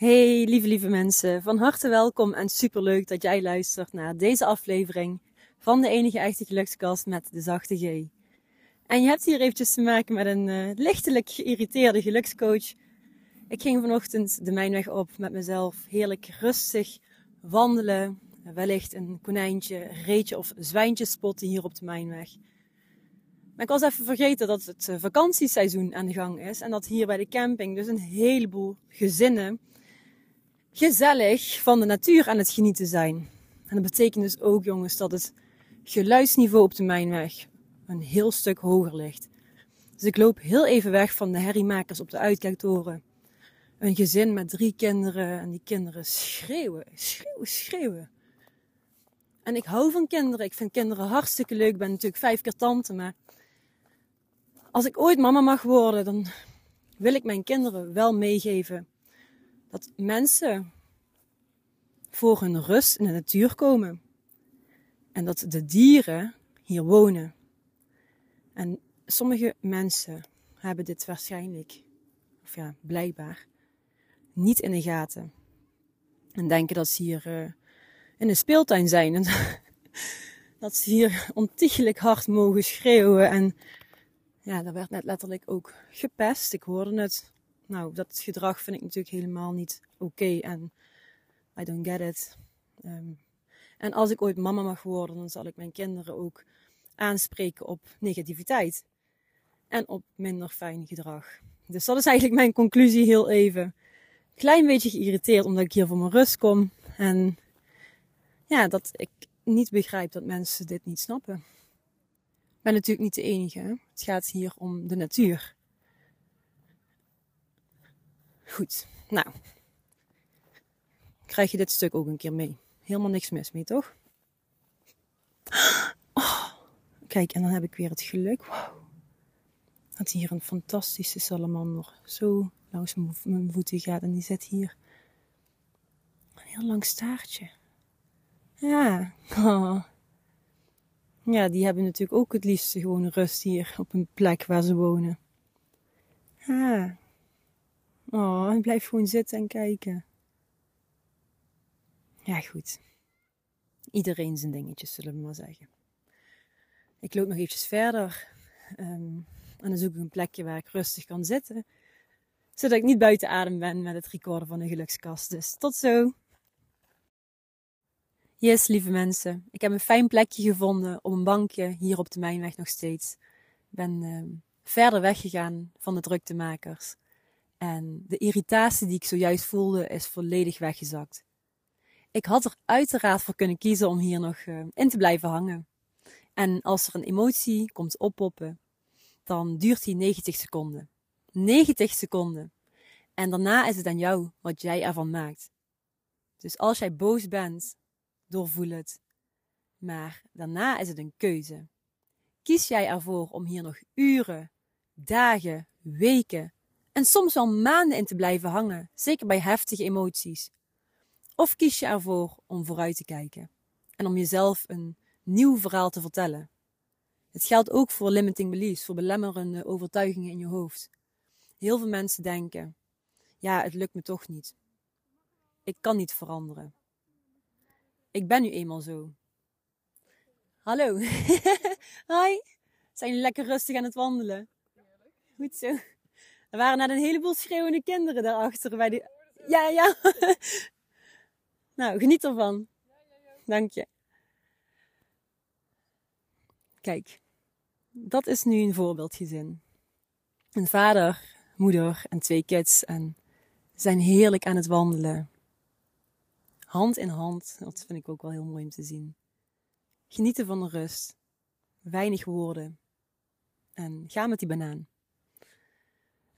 Hey, lieve, lieve mensen. Van harte welkom en superleuk dat jij luistert naar deze aflevering van de enige echte gelukskast met de zachte G. En je hebt hier eventjes te maken met een uh, lichtelijk geïrriteerde gelukscoach. Ik ging vanochtend de mijnweg op met mezelf, heerlijk rustig wandelen. Wellicht een konijntje, reetje of zwijntje spotten hier op de mijnweg. Maar ik was even vergeten dat het eh, vakantieseizoen aan de gang is. En dat hier bij de camping dus een heleboel gezinnen gezellig van de natuur aan het genieten zijn. En dat betekent dus ook, jongens, dat het geluidsniveau op de mijnweg een heel stuk hoger ligt. Dus ik loop heel even weg van de herriemakers op de uitkijktoren. Een gezin met drie kinderen en die kinderen schreeuwen, schreeuwen, schreeuwen. En ik hou van kinderen. Ik vind kinderen hartstikke leuk. Ik ben natuurlijk vijf keer tante, maar als ik ooit mama mag worden, dan wil ik mijn kinderen wel meegeven dat mensen voor hun rust in de natuur komen. En dat de dieren hier wonen. En sommige mensen hebben dit waarschijnlijk, of ja, blijkbaar, niet in de gaten. En denken dat ze hier uh, in een speeltuin zijn. En dat ze hier ontiegelijk hard mogen schreeuwen. En ja, daar werd net letterlijk ook gepest. Ik hoorde het. Nou, dat gedrag vind ik natuurlijk helemaal niet oké. en I don't get it. Um, en als ik ooit mama mag worden, dan zal ik mijn kinderen ook aanspreken op negativiteit. En op minder fijn gedrag. Dus dat is eigenlijk mijn conclusie heel even. Klein beetje geïrriteerd omdat ik hier voor mijn rust kom. En ja, dat ik niet begrijp dat mensen dit niet snappen. Ik ben natuurlijk niet de enige. Het gaat hier om de natuur. Goed, nou. Krijg je dit stuk ook een keer mee. Helemaal niks mis mee, toch? Oh, kijk, en dan heb ik weer het geluk. Wow. Dat hier een fantastische salamander zo langs mijn voeten gaat. En die zit hier een heel lang staartje. Ja. Oh. Ja, die hebben natuurlijk ook het liefste gewoon rust hier op een plek waar ze wonen. Ja. Oh, ik blijf gewoon zitten en kijken. Ja, goed. Iedereen zijn dingetjes, zullen we maar zeggen. Ik loop nog eventjes verder. Um, en dan zoek ik een plekje waar ik rustig kan zitten. Zodat ik niet buiten adem ben met het recorden van een gelukskast. Dus tot zo. Yes, lieve mensen. Ik heb een fijn plekje gevonden op een bankje hier op de Mijnweg nog steeds. Ik ben uh, verder weggegaan van de druktemakers. En de irritatie die ik zojuist voelde is volledig weggezakt. Ik had er uiteraard voor kunnen kiezen om hier nog uh, in te blijven hangen. En als er een emotie komt oppoppen, dan duurt die 90 seconden. 90 seconden. En daarna is het aan jou wat jij ervan maakt. Dus als jij boos bent, doorvoel het. Maar daarna is het een keuze. Kies jij ervoor om hier nog uren, dagen, weken en soms wel maanden in te blijven hangen, zeker bij heftige emoties? Of kies je ervoor om vooruit te kijken en om jezelf een nieuw verhaal te vertellen? Het geldt ook voor limiting beliefs, voor belemmerende overtuigingen in je hoofd. Heel veel mensen denken: ja, het lukt me toch niet. Ik kan niet veranderen. Ik ben nu eenmaal zo. Hallo. Hoi. Zijn jullie lekker rustig aan het wandelen? Goed zo. Er waren net een heleboel schreeuwende kinderen daarachter. Bij die... Ja, ja. nou, geniet ervan. Dank je. Kijk, dat is nu een voorbeeldgezin. Een vader, moeder en twee kids en zijn heerlijk aan het wandelen. Hand in hand, dat vind ik ook wel heel mooi om te zien. Genieten van de rust. Weinig woorden. En ga met die banaan.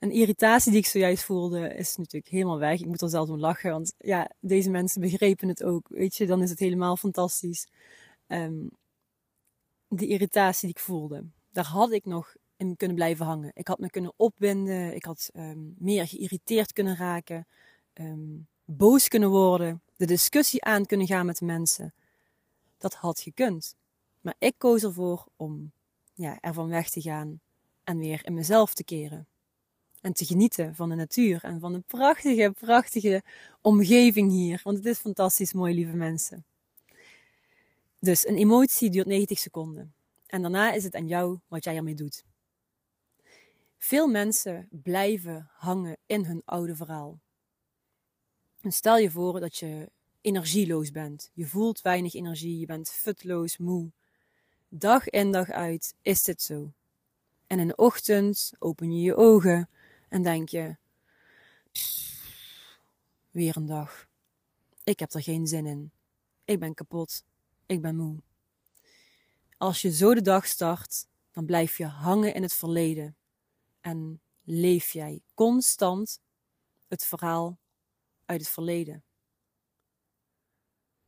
Een irritatie die ik zojuist voelde is natuurlijk helemaal weg. Ik moet er zelf om lachen, want ja, deze mensen begrepen het ook. Weet je, dan is het helemaal fantastisch. Um, die irritatie die ik voelde, daar had ik nog in kunnen blijven hangen. Ik had me kunnen opwinden, ik had um, meer geïrriteerd kunnen raken, um, boos kunnen worden, de discussie aan kunnen gaan met de mensen. Dat had gekund. Maar ik koos ervoor om ja, ervan weg te gaan en weer in mezelf te keren. En te genieten van de natuur en van de prachtige, prachtige omgeving hier. Want het is fantastisch mooi, lieve mensen. Dus een emotie duurt 90 seconden. En daarna is het aan jou wat jij ermee doet. Veel mensen blijven hangen in hun oude verhaal. En stel je voor dat je energieloos bent. Je voelt weinig energie, je bent futloos, moe. Dag in dag uit is dit zo. En in de ochtend open je je ogen en denk je: weer een dag. Ik heb er geen zin in. Ik ben kapot. Ik ben moe. Als je zo de dag start, dan blijf je hangen in het verleden en leef jij constant het verhaal uit het verleden.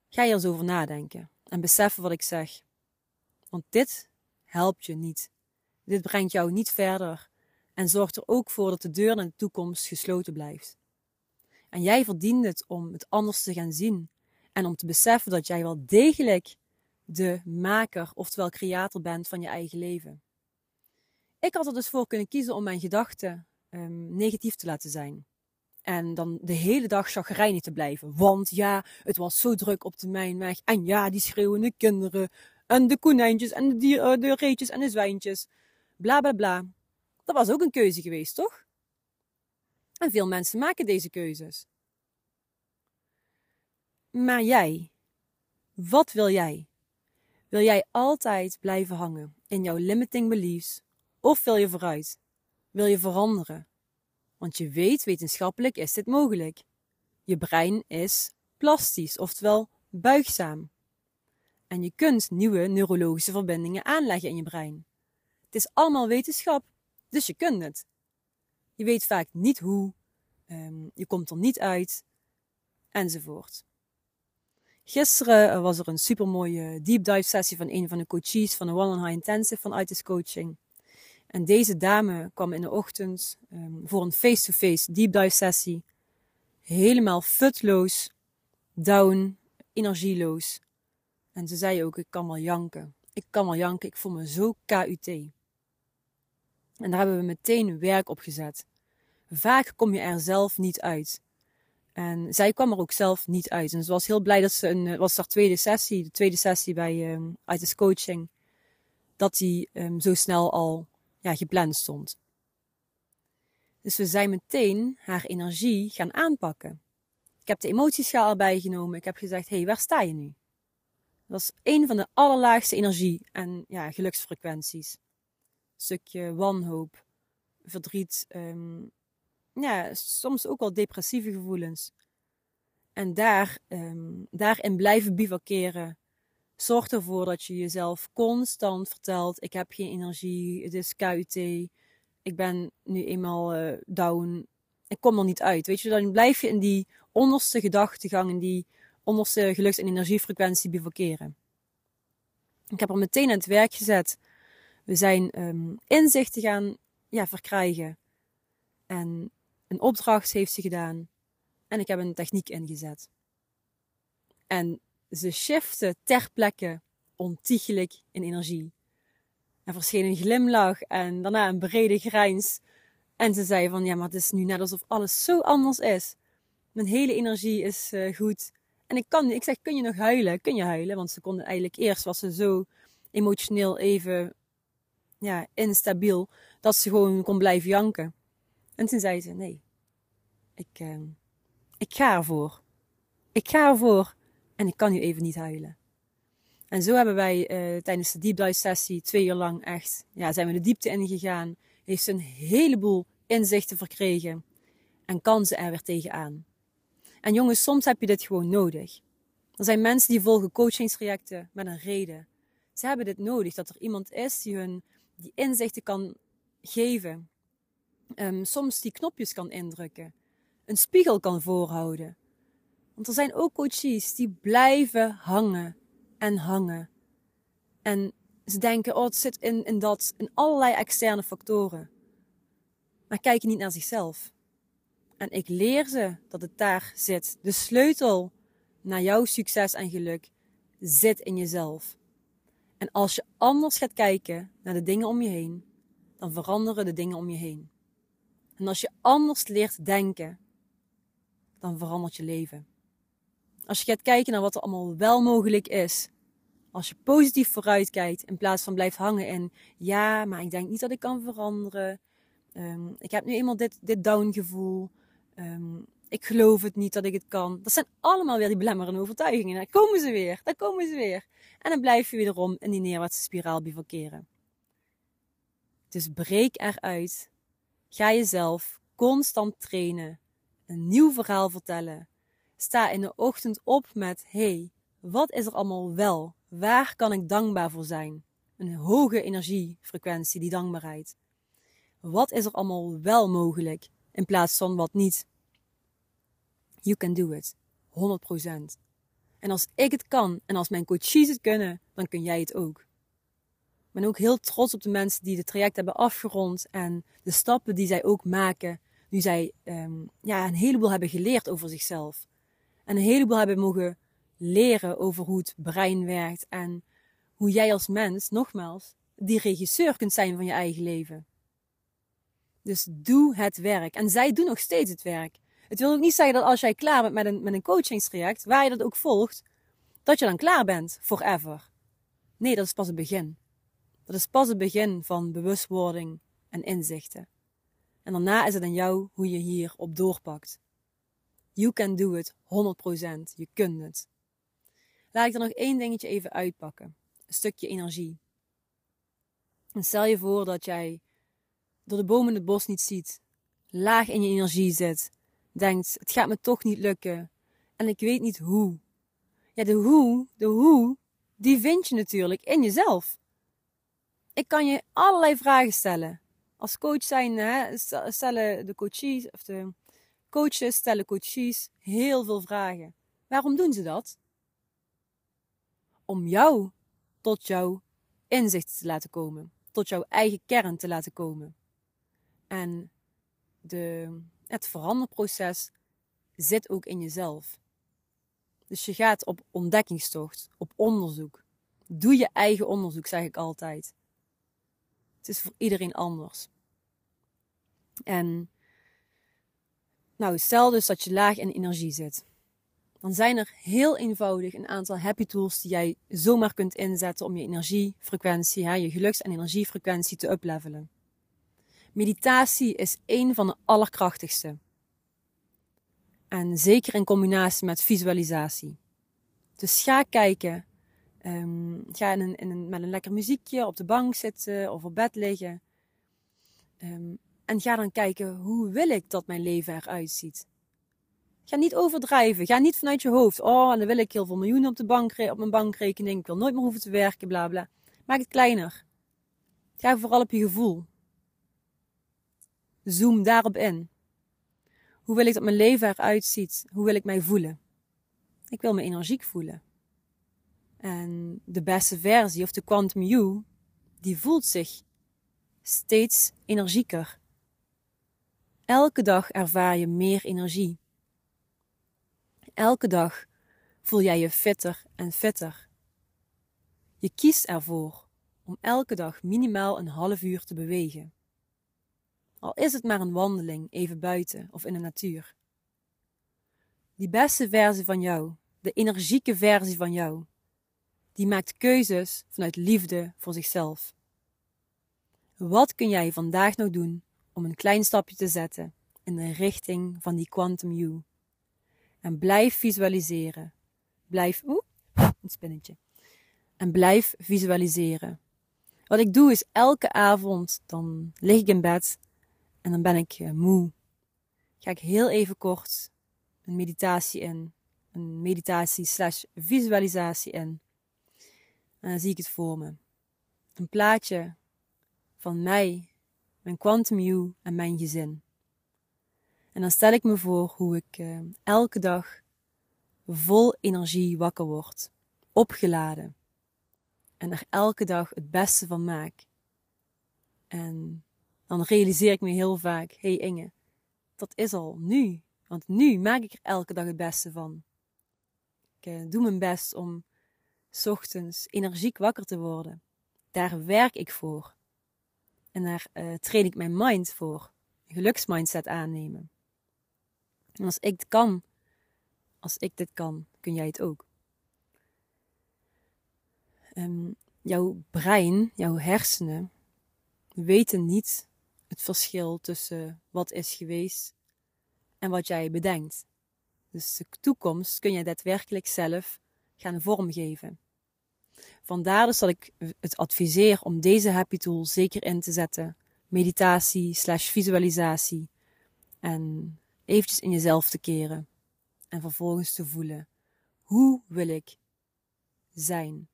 Ga je eens over nadenken en beseffen wat ik zeg. Want dit helpt je niet. Dit brengt jou niet verder en zorgt er ook voor dat de deur naar de toekomst gesloten blijft. En jij verdient het om het anders te gaan zien en om te beseffen dat jij wel degelijk de maker, oftewel creator bent van je eigen leven. Ik had er dus voor kunnen kiezen om mijn gedachten um, negatief te laten zijn. En dan de hele dag chagrijnig te blijven. Want ja, het was zo druk op de mijnweg. En ja, die schreeuwende kinderen. En de konijntjes en de, dier, uh, de reetjes en de zwijntjes. Bla bla bla. Dat was ook een keuze geweest, toch? En veel mensen maken deze keuzes. Maar jij, wat wil jij? Wil jij altijd blijven hangen in jouw limiting beliefs? Of wil je vooruit? Wil je veranderen? Want je weet, wetenschappelijk is dit mogelijk. Je brein is plastisch, oftewel buigzaam. En je kunt nieuwe neurologische verbindingen aanleggen in je brein. Het is allemaal wetenschap, dus je kunt het. Je weet vaak niet hoe, um, je komt er niet uit, enzovoort. Gisteren was er een supermooie deep dive sessie van een van de coaches van de One on High Intensive van ITIS Coaching. En deze dame kwam in de ochtend um, voor een face-to-face deep dive sessie. Helemaal futloos, down, energieloos. En ze zei ook, ik kan wel janken. Ik kan wel janken, ik voel me zo KUT. En daar hebben we meteen werk op gezet. Vaak kom je er zelf niet uit. En zij kwam er ook zelf niet uit. En ze was heel blij dat ze een, eh, was haar tweede sessie, de tweede sessie bij um, Coaching, dat die um, zo snel al ja, gepland stond. Dus we zijn meteen haar energie gaan aanpakken. Ik heb de emotieschaal erbij genomen. Ik heb gezegd, hé, hey, waar sta je nu? Dat is een van de allerlaagste energie- en ja, geluksfrequenties. Stukje wanhoop, verdriet, um, ja, soms ook wel depressieve gevoelens. En daar, um, daarin blijven bivakeren zorg ervoor dat je jezelf constant vertelt: ik heb geen energie, het is KUT, ik ben nu eenmaal uh, down, ik kom er niet uit. Weet je, dan blijf je in die onderste gedachtegang, in die onderste geluks- en energiefrequentie bivakeren. Ik heb er meteen aan het werk gezet. We zijn um, inzichten gaan ja, verkrijgen. En een opdracht heeft ze gedaan. En ik heb een techniek ingezet. En ze shiften ter plekke ontiegelijk in energie. Er verscheen een glimlach en daarna een brede grijns. En ze zei van, ja, maar het is nu net alsof alles zo anders is. Mijn hele energie is uh, goed. En ik kan, ik zeg, kun je nog huilen? Kun je huilen? Want ze konden eigenlijk eerst was ze zo emotioneel even, ja, instabiel, dat ze gewoon kon blijven janken. En toen zei ze, nee, ik, uh, ik ga ervoor. Ik ga ervoor. En ik kan nu even niet huilen. En zo hebben wij uh, tijdens de deep dive sessie twee uur lang echt, ja, zijn we de diepte ingegaan. Heeft ze een heleboel inzichten verkregen. En kan ze er weer tegenaan. En jongens, soms heb je dit gewoon nodig. Er zijn mensen die volgen coachingstrajecten met een reden. Ze hebben dit nodig, dat er iemand is die hun die inzichten kan geven. Um, soms die knopjes kan indrukken. Een spiegel kan voorhouden. Want er zijn ook coaches die blijven hangen en hangen. En ze denken, oh, het zit in, in dat, in allerlei externe factoren. Maar kijken niet naar zichzelf. En ik leer ze dat het daar zit. De sleutel naar jouw succes en geluk zit in jezelf. En als je anders gaat kijken naar de dingen om je heen, dan veranderen de dingen om je heen. En als je anders leert denken, dan verandert je leven. Als je gaat kijken naar wat er allemaal wel mogelijk is, als je positief vooruit kijkt in plaats van blijft hangen in ja, maar ik denk niet dat ik kan veranderen. Um, ik heb nu eenmaal dit, dit down gevoel. Um, ik geloof het niet dat ik het kan. Dat zijn allemaal weer die belemmerende overtuigingen. Daar komen ze weer, daar komen ze weer. En dan blijf je wederom in die neerwaartse spiraal bivakeren. Dus breek eruit. Ga jezelf constant trainen. Een nieuw verhaal vertellen. Sta in de ochtend op met: hey, wat is er allemaal wel? Waar kan ik dankbaar voor zijn? Een hoge energiefrequentie, die dankbaarheid. Wat is er allemaal wel mogelijk in plaats van wat niet? You can do it. 100%. En als ik het kan en als mijn coaches het kunnen, dan kun jij het ook. Ik ben ook heel trots op de mensen die het traject hebben afgerond en de stappen die zij ook maken. Nu zij um, ja, een heleboel hebben geleerd over zichzelf. En een heleboel hebben mogen leren over hoe het brein werkt en hoe jij als mens, nogmaals, die regisseur kunt zijn van je eigen leven. Dus doe het werk. En zij doen nog steeds het werk. Het wil ook niet zeggen dat als jij klaar bent met een, met een coachingstraject, waar je dat ook volgt, dat je dan klaar bent, forever. Nee, dat is pas het begin. Dat is pas het begin van bewustwording en inzichten. En daarna is het aan jou hoe je hier op doorpakt. You can do it, 100%. Je kunt het. Laat ik er nog één dingetje even uitpakken. Een stukje energie. En stel je voor dat jij door de bomen het bos niet ziet, laag in je energie zit, denkt, het gaat me toch niet lukken. En ik weet niet hoe. Ja, de hoe, de hoe, die vind je natuurlijk in jezelf. Ik kan je allerlei vragen stellen. Als coach zijn, hè, stellen de coaches, of de coaches stellen coaches heel veel vragen. Waarom doen ze dat? Om jou tot jouw inzicht te laten komen. Tot jouw eigen kern te laten komen. En de, het veranderproces zit ook in jezelf. Dus je gaat op ontdekkingstocht, op onderzoek. Doe je eigen onderzoek, zeg ik altijd. Het is voor iedereen anders. En nou, stel dus dat je laag in energie zit. Dan zijn er heel eenvoudig een aantal happy tools die jij zomaar kunt inzetten om je energiefrequentie, je geluks- en energiefrequentie te uplevelen. Meditatie is een van de allerkrachtigste. En zeker in combinatie met visualisatie. Dus ga kijken. Um, ga in in een, met een lekker muziekje op de bank zitten of op bed liggen. Um, en ga dan kijken, hoe wil ik dat mijn leven eruit ziet? Ga niet overdrijven. Ga niet vanuit je hoofd. Oh, en dan wil ik heel veel miljoenen op, de bank, op mijn bankrekening. Ik wil nooit meer hoeven te werken, bla bla. Maak het kleiner. Ga vooral op je gevoel. Zoom daarop in. Hoe wil ik dat mijn leven eruit ziet? Hoe wil ik mij voelen? Ik wil me energiek voelen. En de beste versie of de Quantum You, die voelt zich steeds energieker. Elke dag ervaar je meer energie. Elke dag voel jij je fitter en fitter. Je kiest ervoor om elke dag minimaal een half uur te bewegen. Al is het maar een wandeling even buiten of in de natuur. Die beste versie van jou, de energieke versie van jou, die maakt keuzes vanuit liefde voor zichzelf. Wat kun jij vandaag nog doen om een klein stapje te zetten in de richting van die quantum you? En blijf visualiseren. Blijf, oeh, een spinnetje. En blijf visualiseren. Wat ik doe is elke avond, dan lig ik in bed en dan ben ik eh, moe. Ga ik heel even kort een meditatie in. Een meditatie slash visualisatie in. En dan zie ik het voor me. Een plaatje van mij, mijn quantum you en mijn gezin. En dan stel ik me voor hoe ik uh, elke dag vol energie wakker word, opgeladen. En er elke dag het beste van maak. En dan realiseer ik me heel vaak: hé hey Inge, dat is al nu. Want nu maak ik er elke dag het beste van. Ik uh, doe mijn best om s ochtends energiek wakker te worden. Daar werk ik voor. En daar uh, train ik mijn mind voor. geluksmindset aannemen. En als ik het kan, als ik dit kan, kun jij het ook. Um, jouw brein, jouw hersenen, weten niet het verschil tussen wat is geweest en wat jij bedenkt. Dus de toekomst kun je daadwerkelijk zelf gaan vormgeven. Vandaar dus dat ik het adviseer om deze happy tool zeker in te zetten. Meditatie slash visualisatie. En eventjes in jezelf te keren. En vervolgens te voelen. Hoe wil ik zijn?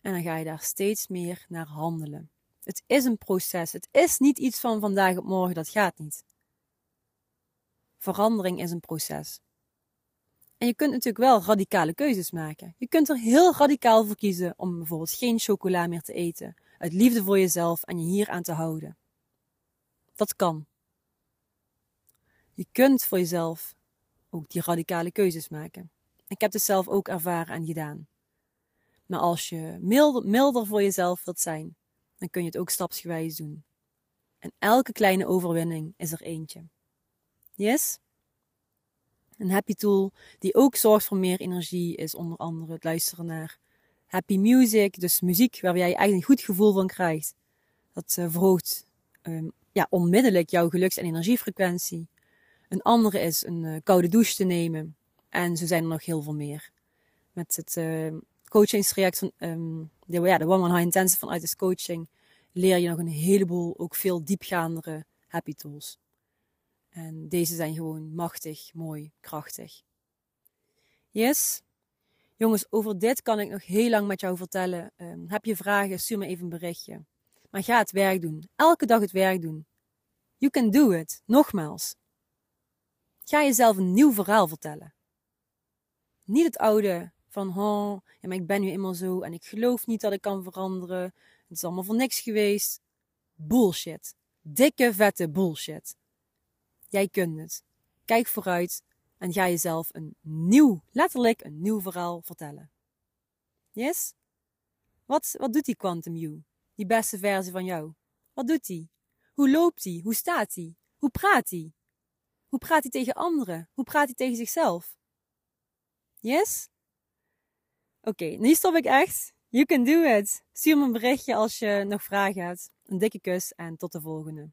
En dan ga je daar steeds meer naar handelen. Het is een proces. Het is niet iets van vandaag op morgen. Dat gaat niet. Verandering is een proces. En je kunt natuurlijk wel radicale keuzes maken. Je kunt er heel radicaal voor kiezen om bijvoorbeeld geen chocola meer te eten. Uit liefde voor jezelf en je hier aan te houden. Dat kan. Je kunt voor jezelf ook die radicale keuzes maken. Ik heb het zelf ook ervaren en gedaan. Maar als je milder, milder voor jezelf wilt zijn, dan kun je het ook stapsgewijs doen. En elke kleine overwinning is er eentje. Yes? Een happy tool die ook zorgt voor meer energie is onder andere het luisteren naar happy music, dus muziek waar jij eigenlijk een goed gevoel van krijgt. Dat uh, verhoogt um, ja, onmiddellijk jouw geluks- en energiefrequentie. Een andere is een uh, koude douche te nemen. En zo zijn er nog heel veel meer. Met het uh, coachingstraject van um, de, ja, de One One High Intensive vanuit de coaching leer je nog een heleboel, ook veel diepgaandere happy tools. En deze zijn gewoon machtig, mooi, krachtig. Yes? Jongens, over dit kan ik nog heel lang met jou vertellen. Um, heb je vragen, stuur me even een berichtje. Maar ga het werk doen. Elke dag het werk doen. You can do it. Nogmaals. Ga jezelf een nieuw verhaal vertellen. Niet het oude van, oh, ja, maar ik ben nu eenmaal zo en ik geloof niet dat ik kan veranderen. Het is allemaal voor niks geweest. Bullshit. Dikke, vette bullshit. Jij kunt het. Kijk vooruit en ga jezelf een nieuw, letterlijk een nieuw verhaal vertellen. Yes? Wat, wat doet die Quantum You? Die beste versie van jou? Wat doet die? Hoe loopt die? Hoe staat die? Hoe praat die? Hoe praat hij tegen anderen? Hoe praat hij tegen zichzelf? Yes? Oké, nu stop ik echt. You can do it. Stuur me een berichtje als je nog vragen hebt. Een dikke kus en tot de volgende.